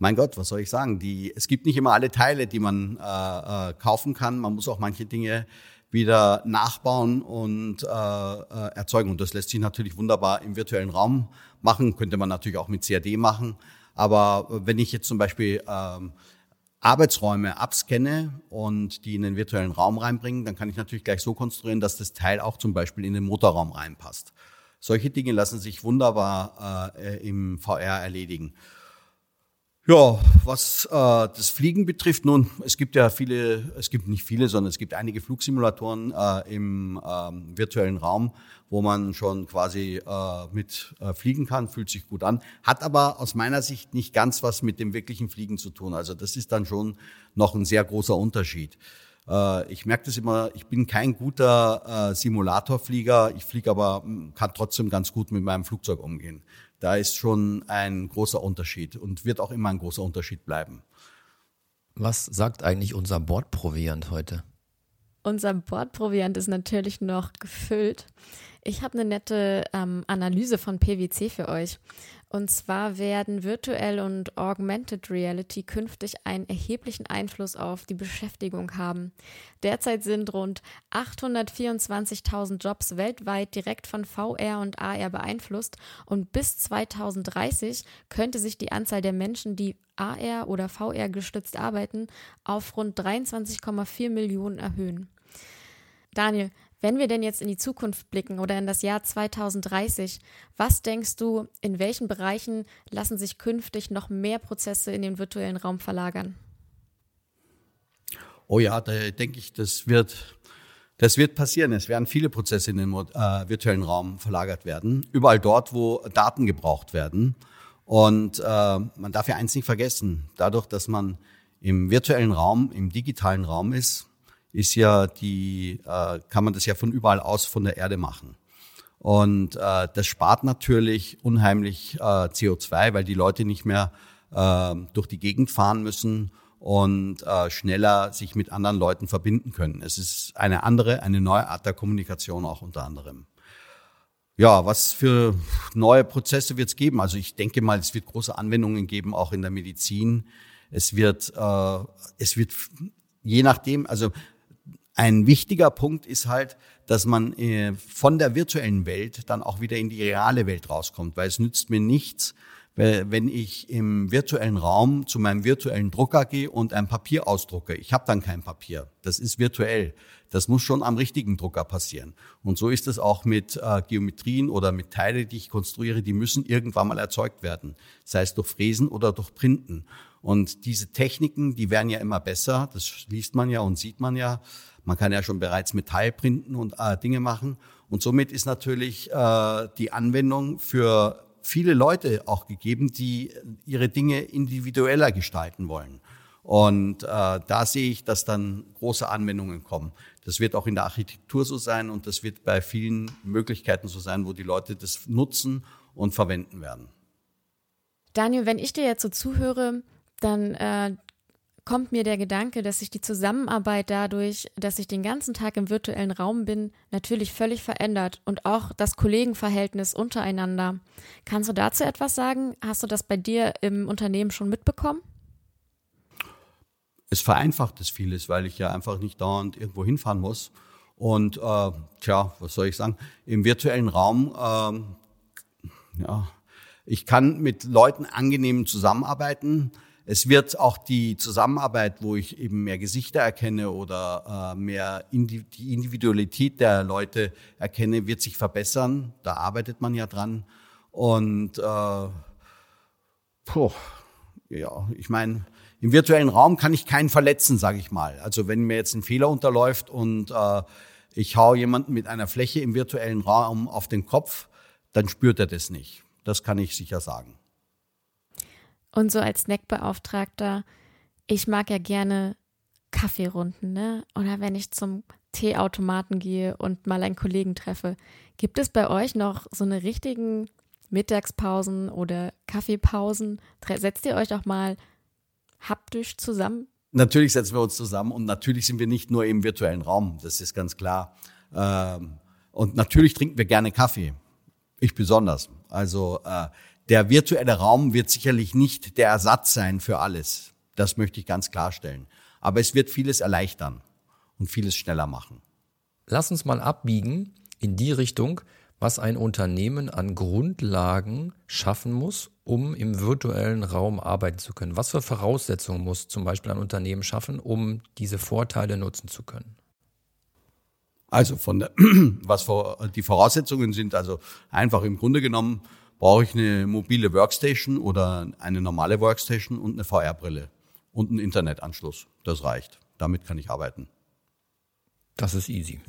mein Gott, was soll ich sagen? Die, es gibt nicht immer alle Teile, die man äh, äh, kaufen kann. Man muss auch manche Dinge wieder nachbauen und äh, äh, erzeugen. Und das lässt sich natürlich wunderbar im virtuellen Raum machen. Könnte man natürlich auch mit CAD machen. Aber wenn ich jetzt zum Beispiel ähm, Arbeitsräume abscanne und die in den virtuellen Raum reinbringen, dann kann ich natürlich gleich so konstruieren, dass das Teil auch zum Beispiel in den Motorraum reinpasst. Solche Dinge lassen sich wunderbar äh, im VR erledigen. Ja, was äh, das Fliegen betrifft, nun, es gibt ja viele, es gibt nicht viele, sondern es gibt einige Flugsimulatoren äh, im ähm, virtuellen Raum, wo man schon quasi äh, mit äh, fliegen kann, fühlt sich gut an, hat aber aus meiner Sicht nicht ganz was mit dem wirklichen Fliegen zu tun. Also das ist dann schon noch ein sehr großer Unterschied. Äh, ich merke das immer, ich bin kein guter äh, Simulatorflieger, ich fliege aber, kann trotzdem ganz gut mit meinem Flugzeug umgehen. Da ist schon ein großer Unterschied und wird auch immer ein großer Unterschied bleiben. Was sagt eigentlich unser Bordproviant heute? Unser Bordproviant ist natürlich noch gefüllt. Ich habe eine nette ähm, Analyse von PwC für euch. Und zwar werden Virtual und Augmented Reality künftig einen erheblichen Einfluss auf die Beschäftigung haben. Derzeit sind rund 824.000 Jobs weltweit direkt von VR und AR beeinflusst und bis 2030 könnte sich die Anzahl der Menschen, die AR oder VR gestützt arbeiten, auf rund 23,4 Millionen erhöhen. Daniel, wenn wir denn jetzt in die Zukunft blicken oder in das Jahr 2030, was denkst du, in welchen Bereichen lassen sich künftig noch mehr Prozesse in den virtuellen Raum verlagern? Oh ja, da denke ich, das wird, das wird passieren. Es werden viele Prozesse in den äh, virtuellen Raum verlagert werden. Überall dort, wo Daten gebraucht werden. Und äh, man darf ja eins nicht vergessen. Dadurch, dass man im virtuellen Raum, im digitalen Raum ist, ist ja die, äh, kann man das ja von überall aus von der Erde machen. Und äh, das spart natürlich unheimlich äh, CO2, weil die Leute nicht mehr äh, durch die Gegend fahren müssen und äh, schneller sich mit anderen Leuten verbinden können. Es ist eine andere, eine neue Art der Kommunikation auch unter anderem. Ja, was für neue Prozesse wird es geben? Also ich denke mal, es wird große Anwendungen geben, auch in der Medizin. Es wird, äh, es wird je nachdem, also ein wichtiger Punkt ist halt, dass man äh, von der virtuellen Welt dann auch wieder in die reale Welt rauskommt, weil es nützt mir nichts, wenn ich im virtuellen Raum zu meinem virtuellen Drucker gehe und ein Papier ausdrucke. Ich habe dann kein Papier. Das ist virtuell. Das muss schon am richtigen Drucker passieren. Und so ist es auch mit äh, Geometrien oder mit Teile, die ich konstruiere, die müssen irgendwann mal erzeugt werden. Sei es durch Fräsen oder durch Printen. Und diese Techniken, die werden ja immer besser. Das liest man ja und sieht man ja. Man kann ja schon bereits Metallprinten und äh, Dinge machen. Und somit ist natürlich äh, die Anwendung für viele Leute auch gegeben, die ihre Dinge individueller gestalten wollen. Und äh, da sehe ich, dass dann große Anwendungen kommen. Das wird auch in der Architektur so sein und das wird bei vielen Möglichkeiten so sein, wo die Leute das nutzen und verwenden werden. Daniel, wenn ich dir jetzt so zuhöre, dann äh, kommt mir der Gedanke, dass sich die Zusammenarbeit dadurch, dass ich den ganzen Tag im virtuellen Raum bin, natürlich völlig verändert und auch das Kollegenverhältnis untereinander. Kannst du dazu etwas sagen? Hast du das bei dir im Unternehmen schon mitbekommen? Es vereinfacht es vieles, weil ich ja einfach nicht dauernd irgendwo hinfahren muss. Und äh, tja, was soll ich sagen? Im virtuellen Raum, äh, ja, ich kann mit Leuten angenehm zusammenarbeiten. Es wird auch die Zusammenarbeit, wo ich eben mehr Gesichter erkenne oder äh, mehr Indi die Individualität der Leute erkenne, wird sich verbessern. Da arbeitet man ja dran. Und äh, puh, ja, ich meine, im virtuellen Raum kann ich keinen verletzen, sage ich mal. Also wenn mir jetzt ein Fehler unterläuft und äh, ich hau jemanden mit einer Fläche im virtuellen Raum auf den Kopf, dann spürt er das nicht. Das kann ich sicher sagen. Und so als Snackbeauftragter, ich mag ja gerne Kaffeerunden, ne? Oder wenn ich zum Teeautomaten gehe und mal einen Kollegen treffe. Gibt es bei euch noch so eine richtigen Mittagspausen oder Kaffeepausen? Setzt ihr euch auch mal haptisch zusammen? Natürlich setzen wir uns zusammen und natürlich sind wir nicht nur im virtuellen Raum, das ist ganz klar. Ähm, und natürlich trinken wir gerne Kaffee. Ich besonders. Also äh, der virtuelle Raum wird sicherlich nicht der Ersatz sein für alles. Das möchte ich ganz klarstellen. Aber es wird vieles erleichtern und vieles schneller machen. Lass uns mal abbiegen in die Richtung, was ein Unternehmen an Grundlagen schaffen muss, um im virtuellen Raum arbeiten zu können. Was für Voraussetzungen muss zum Beispiel ein Unternehmen schaffen, um diese Vorteile nutzen zu können? Also von der, was die Voraussetzungen sind, also einfach im Grunde genommen brauche ich eine mobile Workstation oder eine normale Workstation und eine VR-Brille und einen Internetanschluss. Das reicht. Damit kann ich arbeiten. Das ist easy.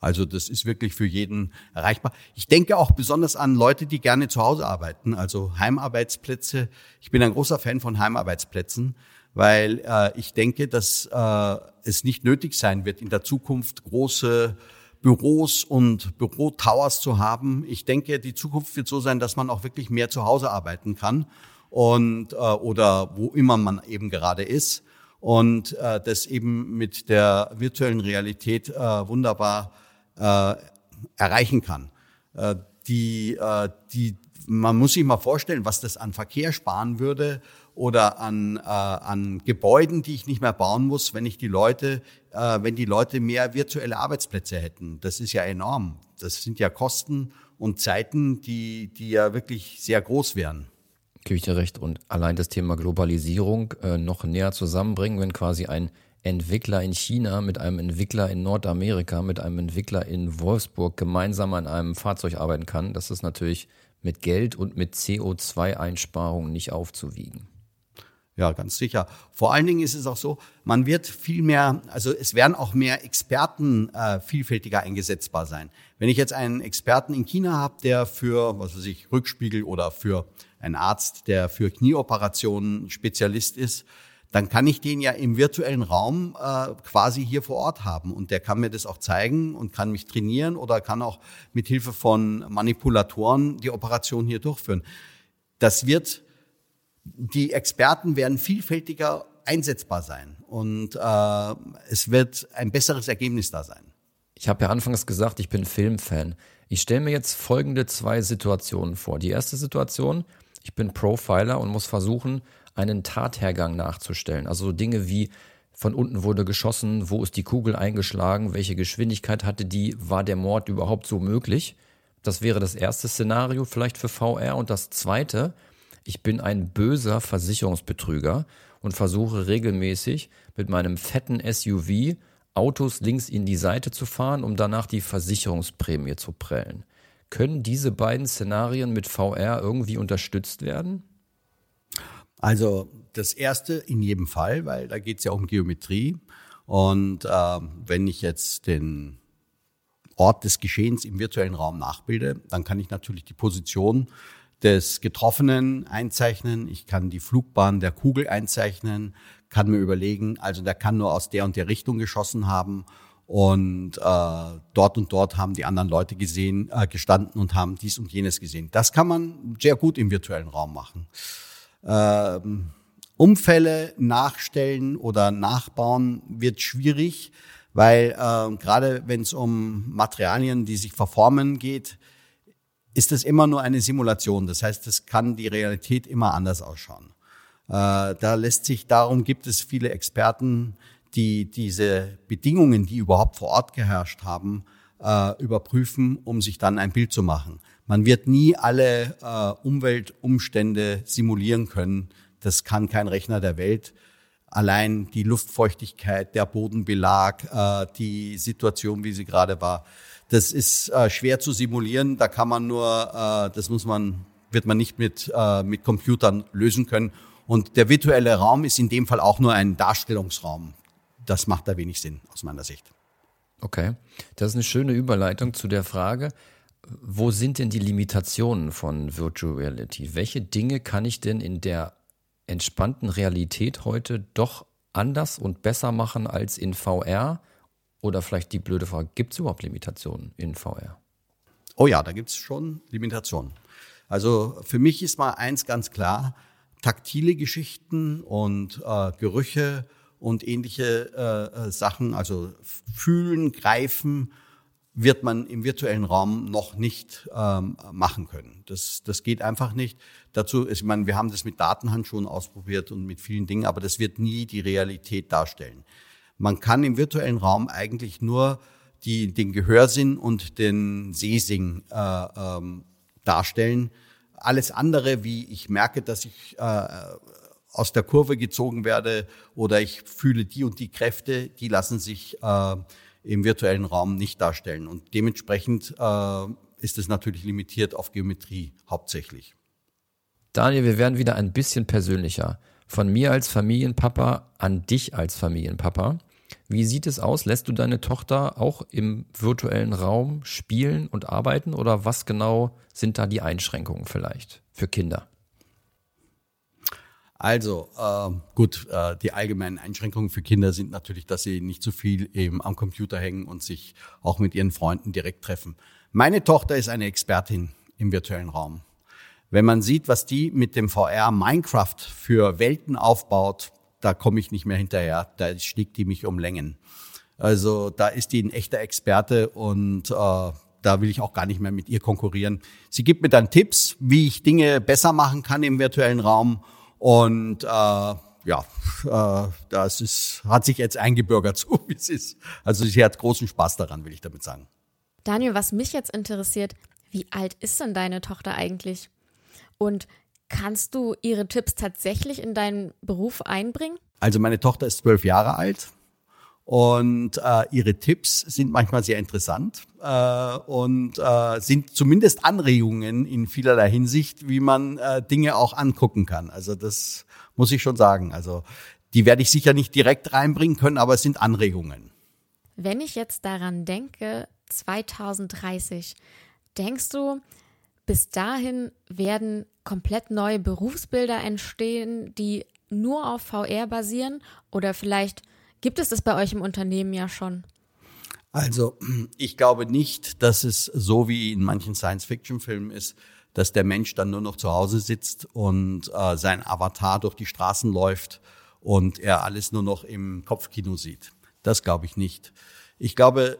Also das ist wirklich für jeden erreichbar. Ich denke auch besonders an Leute, die gerne zu Hause arbeiten, also Heimarbeitsplätze. Ich bin ein großer Fan von Heimarbeitsplätzen, weil äh, ich denke, dass äh, es nicht nötig sein wird, in der Zukunft große Büros und Bürotowers zu haben. Ich denke, die Zukunft wird so sein, dass man auch wirklich mehr zu Hause arbeiten kann und äh, oder wo immer man eben gerade ist und äh, das eben mit der virtuellen Realität äh, wunderbar äh, erreichen kann. Äh, die, äh, die, man muss sich mal vorstellen, was das an Verkehr sparen würde oder an, äh, an Gebäuden, die ich nicht mehr bauen muss, wenn ich die Leute, äh, wenn die Leute mehr virtuelle Arbeitsplätze hätten. Das ist ja enorm. Das sind ja Kosten und Zeiten, die, die ja wirklich sehr groß wären. Gebe ich dir recht. Und allein das Thema Globalisierung äh, noch näher zusammenbringen, wenn quasi ein Entwickler in China mit einem Entwickler in Nordamerika, mit einem Entwickler in Wolfsburg gemeinsam an einem Fahrzeug arbeiten kann, das ist natürlich mit Geld und mit CO2-Einsparungen nicht aufzuwiegen. Ja, ganz sicher. Vor allen Dingen ist es auch so, man wird viel mehr, also es werden auch mehr Experten äh, vielfältiger eingesetzbar sein. Wenn ich jetzt einen Experten in China habe, der für, was weiß ich, Rückspiegel oder für einen Arzt, der für Knieoperationen Spezialist ist, dann kann ich den ja im virtuellen Raum äh, quasi hier vor Ort haben und der kann mir das auch zeigen und kann mich trainieren oder kann auch mit Hilfe von Manipulatoren die Operation hier durchführen. Das wird die Experten werden vielfältiger einsetzbar sein und äh, es wird ein besseres Ergebnis da sein. Ich habe ja anfangs gesagt, ich bin Filmfan. Ich stelle mir jetzt folgende zwei Situationen vor. Die erste Situation, ich bin Profiler und muss versuchen, einen Tathergang nachzustellen. Also Dinge wie von unten wurde geschossen, wo ist die Kugel eingeschlagen, welche Geschwindigkeit hatte die, war der Mord überhaupt so möglich? Das wäre das erste Szenario vielleicht für VR. Und das zweite, ich bin ein böser Versicherungsbetrüger und versuche regelmäßig mit meinem fetten SUV Autos links in die Seite zu fahren, um danach die Versicherungsprämie zu prellen. Können diese beiden Szenarien mit VR irgendwie unterstützt werden? Also das erste in jedem Fall, weil da geht es ja um Geometrie. Und äh, wenn ich jetzt den Ort des Geschehens im virtuellen Raum nachbilde, dann kann ich natürlich die Position des Getroffenen einzeichnen. Ich kann die Flugbahn der Kugel einzeichnen, kann mir überlegen, also der kann nur aus der und der Richtung geschossen haben und äh, dort und dort haben die anderen Leute gesehen, äh, gestanden und haben dies und jenes gesehen. Das kann man sehr gut im virtuellen Raum machen. Ähm, Umfälle nachstellen oder nachbauen wird schwierig, weil äh, gerade wenn es um Materialien, die sich verformen geht, ist es immer nur eine Simulation. Das heißt, es kann die Realität immer anders ausschauen. Äh, da lässt sich, darum gibt es viele Experten, die diese Bedingungen, die überhaupt vor Ort geherrscht haben, äh, überprüfen, um sich dann ein Bild zu machen. Man wird nie alle äh, Umweltumstände simulieren können. Das kann kein Rechner der Welt. Allein die Luftfeuchtigkeit, der Bodenbelag, die Situation, wie sie gerade war, das ist äh, schwer zu simulieren. Da kann man nur, äh, das muss man, wird man nicht mit, äh, mit Computern lösen können. Und der virtuelle Raum ist in dem Fall auch nur ein Darstellungsraum das macht da wenig Sinn aus meiner Sicht. Okay, das ist eine schöne Überleitung zu der Frage, wo sind denn die Limitationen von Virtual Reality? Welche Dinge kann ich denn in der entspannten Realität heute doch anders und besser machen als in VR? Oder vielleicht die blöde Frage, gibt es überhaupt Limitationen in VR? Oh ja, da gibt es schon Limitationen. Also für mich ist mal eins ganz klar, taktile Geschichten und äh, Gerüche und ähnliche äh, äh, Sachen, also fühlen, greifen, wird man im virtuellen Raum noch nicht ähm, machen können. Das, das geht einfach nicht. Dazu, ist, ich meine, wir haben das mit Datenhandschuhen ausprobiert und mit vielen Dingen, aber das wird nie die Realität darstellen. Man kann im virtuellen Raum eigentlich nur die, den Gehörsinn und den Sehsinn äh, ähm, darstellen. Alles andere, wie ich merke, dass ich äh, aus der Kurve gezogen werde oder ich fühle die und die Kräfte, die lassen sich äh, im virtuellen Raum nicht darstellen. Und dementsprechend äh, ist es natürlich limitiert auf Geometrie hauptsächlich. Daniel, wir werden wieder ein bisschen persönlicher. Von mir als Familienpapa an dich als Familienpapa. Wie sieht es aus? Lässt du deine Tochter auch im virtuellen Raum spielen und arbeiten oder was genau sind da die Einschränkungen vielleicht für Kinder? Also äh, gut, äh, die allgemeinen Einschränkungen für Kinder sind natürlich, dass sie nicht zu viel eben am Computer hängen und sich auch mit ihren Freunden direkt treffen. Meine Tochter ist eine Expertin im virtuellen Raum. Wenn man sieht, was die mit dem VR Minecraft für Welten aufbaut, da komme ich nicht mehr hinterher. Da schlägt die mich um Längen. Also da ist die ein echter Experte und äh, da will ich auch gar nicht mehr mit ihr konkurrieren. Sie gibt mir dann Tipps, wie ich Dinge besser machen kann im virtuellen Raum und äh, ja, äh, das ist, hat sich jetzt eingebürgert, so wie es ist. Also sie hat großen Spaß daran, will ich damit sagen. Daniel, was mich jetzt interessiert, wie alt ist denn deine Tochter eigentlich? Und kannst du ihre Tipps tatsächlich in deinen Beruf einbringen? Also meine Tochter ist zwölf Jahre alt und äh, ihre Tipps sind manchmal sehr interessant äh, und äh, sind zumindest Anregungen in vielerlei Hinsicht, wie man äh, Dinge auch angucken kann. Also das muss ich schon sagen. Also die werde ich sicher nicht direkt reinbringen können, aber es sind Anregungen. Wenn ich jetzt daran denke, 2030, denkst du, bis dahin werden komplett neue Berufsbilder entstehen, die nur auf VR basieren oder vielleicht Gibt es das bei euch im Unternehmen ja schon? Also, ich glaube nicht, dass es so wie in manchen Science-Fiction-Filmen ist, dass der Mensch dann nur noch zu Hause sitzt und äh, sein Avatar durch die Straßen läuft und er alles nur noch im Kopfkino sieht. Das glaube ich nicht. Ich glaube,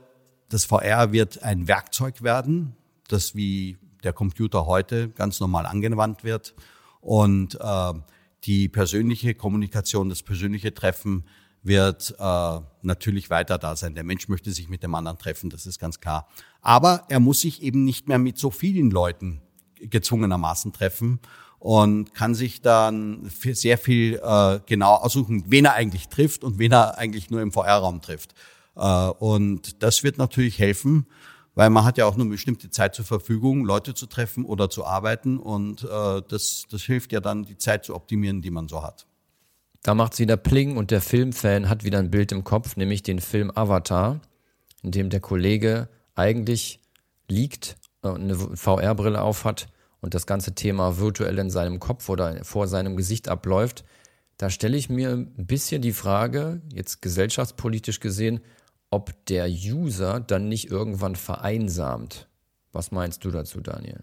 das VR wird ein Werkzeug werden, das wie der Computer heute ganz normal angewandt wird. Und äh, die persönliche Kommunikation, das persönliche Treffen wird äh, natürlich weiter da sein. Der Mensch möchte sich mit dem anderen treffen, das ist ganz klar. Aber er muss sich eben nicht mehr mit so vielen Leuten gezwungenermaßen treffen und kann sich dann sehr viel äh, genau aussuchen, wen er eigentlich trifft und wen er eigentlich nur im VR-Raum trifft. Äh, und das wird natürlich helfen, weil man hat ja auch nur eine bestimmte Zeit zur Verfügung, Leute zu treffen oder zu arbeiten und äh, das, das hilft ja dann, die Zeit zu optimieren, die man so hat. Da macht es wieder Pling und der Filmfan hat wieder ein Bild im Kopf, nämlich den Film Avatar, in dem der Kollege eigentlich liegt und eine VR-Brille aufhat und das ganze Thema virtuell in seinem Kopf oder vor seinem Gesicht abläuft. Da stelle ich mir ein bisschen die Frage, jetzt gesellschaftspolitisch gesehen, ob der User dann nicht irgendwann vereinsamt. Was meinst du dazu, Daniel?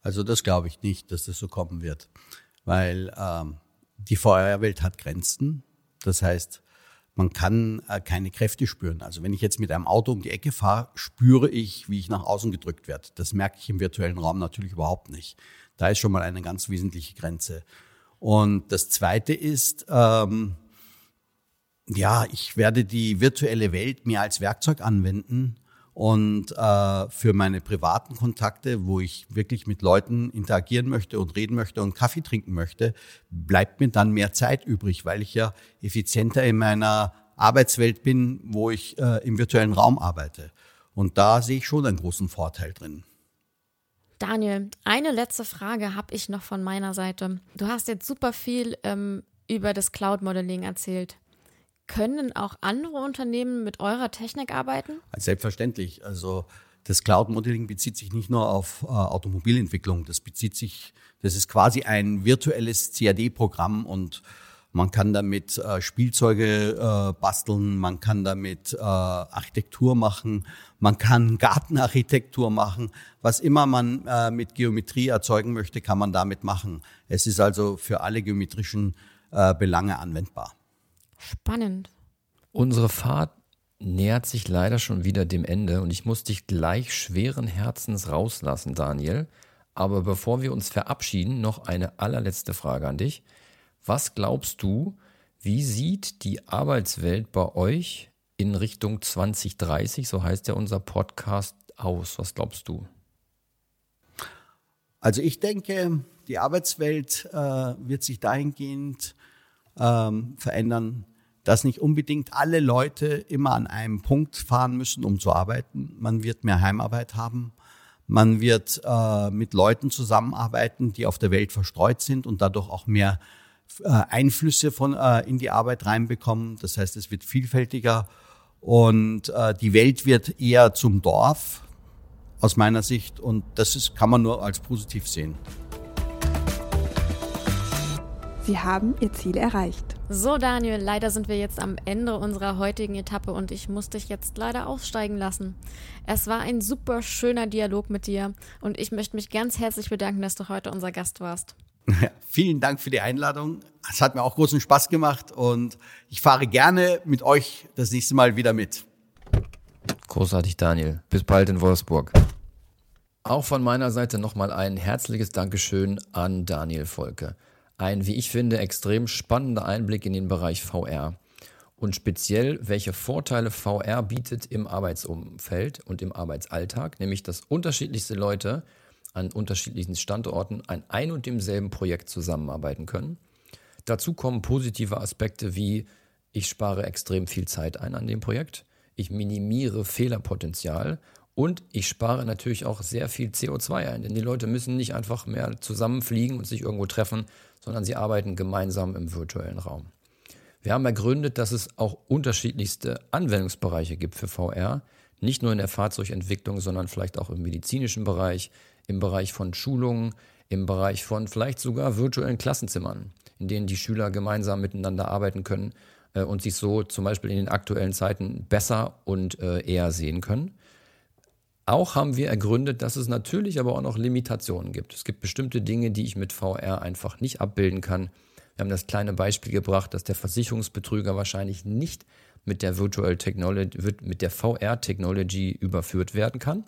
Also das glaube ich nicht, dass das so kommen wird, weil ähm, die VR-Welt hat Grenzen. Das heißt, man kann äh, keine Kräfte spüren. Also wenn ich jetzt mit einem Auto um die Ecke fahre, spüre ich, wie ich nach außen gedrückt werde. Das merke ich im virtuellen Raum natürlich überhaupt nicht. Da ist schon mal eine ganz wesentliche Grenze. Und das Zweite ist, ähm, ja, ich werde die virtuelle Welt mehr als Werkzeug anwenden und äh, für meine privaten Kontakte, wo ich wirklich mit Leuten interagieren möchte und reden möchte und Kaffee trinken möchte, bleibt mir dann mehr Zeit übrig, weil ich ja effizienter in meiner Arbeitswelt bin, wo ich äh, im virtuellen Raum arbeite. Und da sehe ich schon einen großen Vorteil drin. Daniel, eine letzte Frage habe ich noch von meiner Seite. Du hast jetzt super viel ähm, über das Cloud Modeling erzählt. Können auch andere Unternehmen mit eurer Technik arbeiten? Selbstverständlich. Also das Cloud Modeling bezieht sich nicht nur auf äh, Automobilentwicklung, das bezieht sich, das ist quasi ein virtuelles CAD-Programm und man kann damit äh, Spielzeuge äh, basteln, man kann damit äh, Architektur machen, man kann Gartenarchitektur machen. Was immer man äh, mit Geometrie erzeugen möchte, kann man damit machen. Es ist also für alle geometrischen äh, Belange anwendbar. Spannend. Unsere Fahrt nähert sich leider schon wieder dem Ende und ich muss dich gleich schweren Herzens rauslassen, Daniel. Aber bevor wir uns verabschieden, noch eine allerletzte Frage an dich. Was glaubst du, wie sieht die Arbeitswelt bei euch in Richtung 2030, so heißt ja unser Podcast, aus? Was glaubst du? Also ich denke, die Arbeitswelt äh, wird sich dahingehend ähm, verändern, dass nicht unbedingt alle Leute immer an einem Punkt fahren müssen, um zu arbeiten. Man wird mehr Heimarbeit haben. Man wird äh, mit Leuten zusammenarbeiten, die auf der Welt verstreut sind und dadurch auch mehr äh, Einflüsse von, äh, in die Arbeit reinbekommen. Das heißt, es wird vielfältiger und äh, die Welt wird eher zum Dorf aus meiner Sicht und das ist, kann man nur als positiv sehen. Sie haben Ihr Ziel erreicht. So, Daniel, leider sind wir jetzt am Ende unserer heutigen Etappe und ich muss dich jetzt leider aussteigen lassen. Es war ein super schöner Dialog mit dir und ich möchte mich ganz herzlich bedanken, dass du heute unser Gast warst. Ja, vielen Dank für die Einladung. Es hat mir auch großen Spaß gemacht und ich fahre gerne mit euch das nächste Mal wieder mit. Großartig, Daniel. Bis bald in Wolfsburg. Auch von meiner Seite nochmal ein herzliches Dankeschön an Daniel Volke ein, wie ich finde, extrem spannender Einblick in den Bereich VR und speziell, welche Vorteile VR bietet im Arbeitsumfeld und im Arbeitsalltag, nämlich dass unterschiedlichste Leute an unterschiedlichen Standorten an ein und demselben Projekt zusammenarbeiten können. Dazu kommen positive Aspekte wie ich spare extrem viel Zeit ein an dem Projekt, ich minimiere Fehlerpotenzial und ich spare natürlich auch sehr viel CO2 ein, denn die Leute müssen nicht einfach mehr zusammenfliegen und sich irgendwo treffen, sondern sie arbeiten gemeinsam im virtuellen Raum. Wir haben ergründet, dass es auch unterschiedlichste Anwendungsbereiche gibt für VR, nicht nur in der Fahrzeugentwicklung, sondern vielleicht auch im medizinischen Bereich, im Bereich von Schulungen, im Bereich von vielleicht sogar virtuellen Klassenzimmern, in denen die Schüler gemeinsam miteinander arbeiten können äh, und sich so zum Beispiel in den aktuellen Zeiten besser und äh, eher sehen können. Auch haben wir ergründet, dass es natürlich aber auch noch Limitationen gibt. Es gibt bestimmte Dinge, die ich mit VR einfach nicht abbilden kann. Wir haben das kleine Beispiel gebracht, dass der Versicherungsbetrüger wahrscheinlich nicht mit der Virtual Technology, mit der VR-Technology überführt werden kann.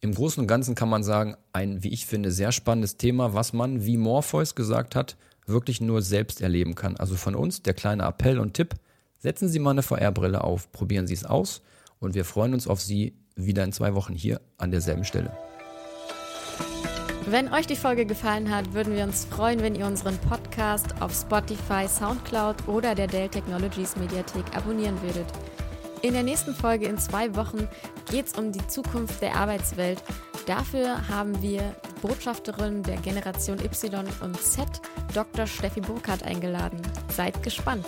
Im Großen und Ganzen kann man sagen, ein, wie ich finde, sehr spannendes Thema, was man, wie Morpheus gesagt hat, wirklich nur selbst erleben kann. Also von uns der kleine Appell und Tipp, setzen Sie mal eine VR-Brille auf, probieren Sie es aus und wir freuen uns auf Sie wieder in zwei Wochen hier an derselben Stelle. Wenn euch die Folge gefallen hat, würden wir uns freuen, wenn ihr unseren Podcast auf Spotify, Soundcloud oder der Dell Technologies Mediathek abonnieren würdet. In der nächsten Folge in zwei Wochen geht es um die Zukunft der Arbeitswelt. Dafür haben wir Botschafterin der Generation Y und Z, Dr. Steffi Burkhardt, eingeladen. Seid gespannt.